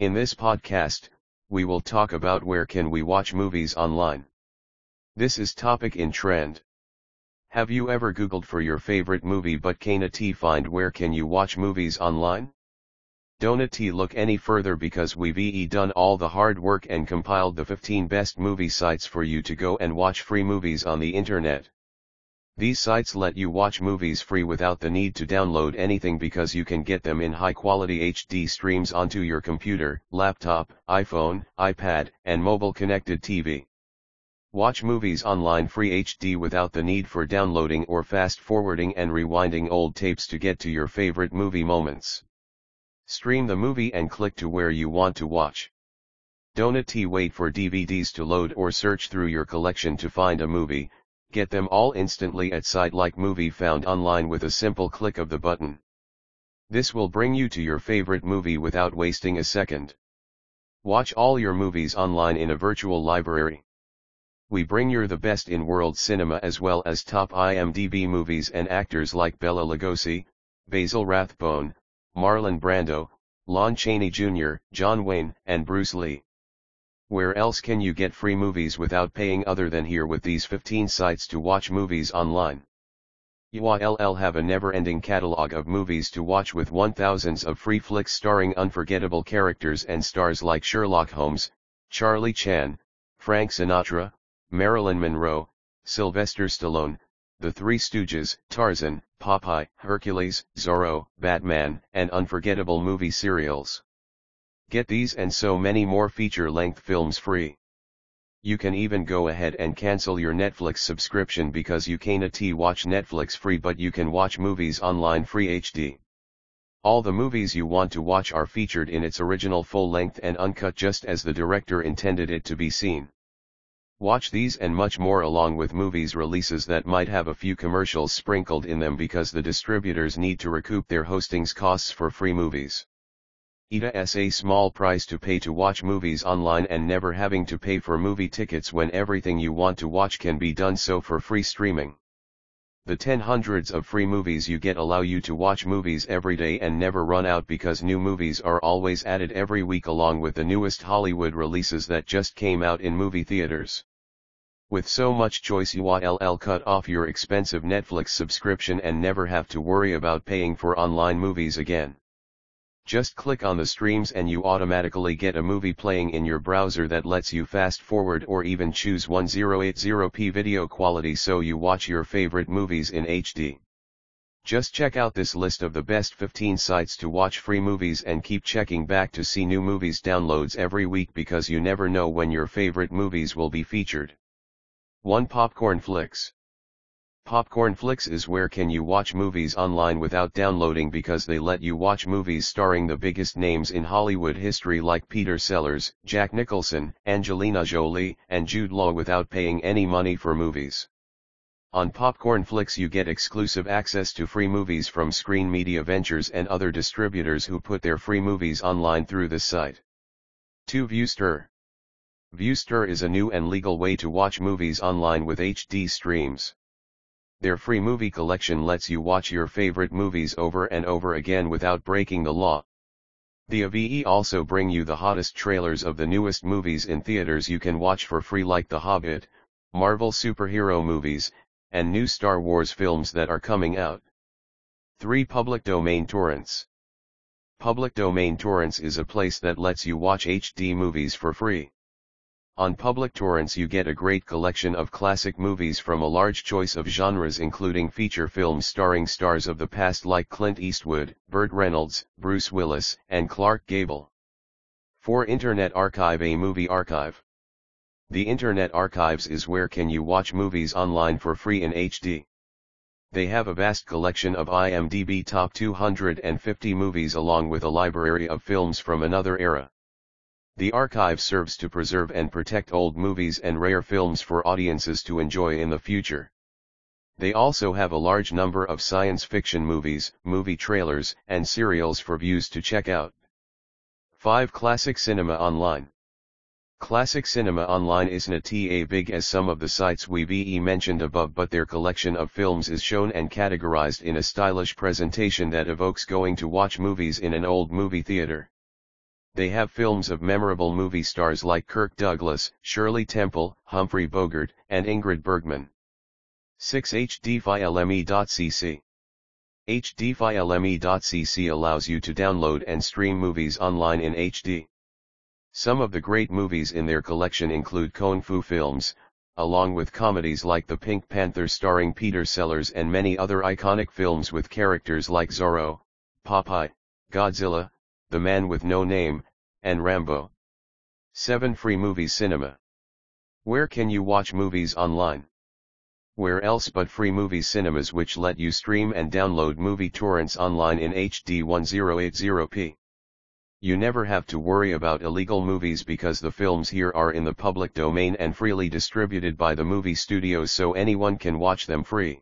In this podcast, we will talk about where can we watch movies online. This is topic in trend. Have you ever googled for your favorite movie but can't find where can you watch movies online? Don't look any further because we've done all the hard work and compiled the 15 best movie sites for you to go and watch free movies on the internet. These sites let you watch movies free without the need to download anything because you can get them in high quality HD streams onto your computer, laptop, iPhone, iPad, and mobile connected TV. Watch movies online free HD without the need for downloading or fast forwarding and rewinding old tapes to get to your favorite movie moments. Stream the movie and click to where you want to watch. Don't wait for DVDs to load or search through your collection to find a movie, Get them all instantly at site like movie found online with a simple click of the button. This will bring you to your favorite movie without wasting a second. Watch all your movies online in a virtual library. We bring you the best in world cinema as well as top IMDb movies and actors like Bela Lugosi, Basil Rathbone, Marlon Brando, Lon Chaney Jr., John Wayne, and Bruce Lee. Where else can you get free movies without paying other than here with these 15 sites to watch movies online? URL have a never-ending catalog of movies to watch with 1000s of free flicks starring unforgettable characters and stars like Sherlock Holmes, Charlie Chan, Frank Sinatra, Marilyn Monroe, Sylvester Stallone, The Three Stooges, Tarzan, Popeye, Hercules, Zorro, Batman, and unforgettable movie serials. Get these and so many more feature-length films free. You can even go ahead and cancel your Netflix subscription because you can't watch Netflix free but you can watch movies online free HD. All the movies you want to watch are featured in its original full length and uncut just as the director intended it to be seen. Watch these and much more along with movies releases that might have a few commercials sprinkled in them because the distributors need to recoup their hostings costs for free movies. It's a small price to pay to watch movies online and never having to pay for movie tickets when everything you want to watch can be done so for free streaming. The 10 hundreds of free movies you get allow you to watch movies every day and never run out because new movies are always added every week along with the newest Hollywood releases that just came out in movie theaters. With so much choice you will cut off your expensive Netflix subscription and never have to worry about paying for online movies again. Just click on the streams and you automatically get a movie playing in your browser that lets you fast forward or even choose 1080p video quality so you watch your favorite movies in HD. Just check out this list of the best 15 sites to watch free movies and keep checking back to see new movies downloads every week because you never know when your favorite movies will be featured. 1 Popcorn Flicks Popcorn Flicks is where can you watch movies online without downloading because they let you watch movies starring the biggest names in Hollywood history like Peter Sellers, Jack Nicholson, Angelina Jolie, and Jude Law without paying any money for movies. On Popcorn Flicks you get exclusive access to free movies from Screen Media Ventures and other distributors who put their free movies online through this site. 2 Viewster Viewster is a new and legal way to watch movies online with HD streams. Their free movie collection lets you watch your favorite movies over and over again without breaking the law. The AVE also bring you the hottest trailers of the newest movies in theaters you can watch for free like The Hobbit, Marvel superhero movies, and new Star Wars films that are coming out. 3. Public Domain Torrents Public Domain Torrents is a place that lets you watch HD movies for free. On public torrents you get a great collection of classic movies from a large choice of genres including feature films starring stars of the past like Clint Eastwood, Burt Reynolds, Bruce Willis, and Clark Gable. 4. Internet Archive A movie archive. The Internet Archives is where can you watch movies online for free in HD. They have a vast collection of IMDb top 250 movies along with a library of films from another era. The archive serves to preserve and protect old movies and rare films for audiences to enjoy in the future. They also have a large number of science fiction movies, movie trailers, and serials for views to check out. 5. Classic Cinema Online Classic Cinema Online isn't a big as some of the sites we've mentioned above but their collection of films is shown and categorized in a stylish presentation that evokes going to watch movies in an old movie theater. They have films of memorable movie stars like Kirk Douglas, Shirley Temple, Humphrey Bogart, and Ingrid Bergman. 6 HDFilme.cc HDFilme.cc allows you to download and stream movies online in HD. Some of the great movies in their collection include Kung Fu films, along with comedies like The Pink Panther starring Peter Sellers and many other iconic films with characters like Zorro, Popeye, Godzilla, The Man with No Name, and Rambo. 7 Free Movie Cinema. Where can you watch movies online? Where else but Free movie Cinemas which let you stream and download movie torrents online in HD 1080p. You never have to worry about illegal movies because the films here are in the public domain and freely distributed by the movie studios so anyone can watch them free.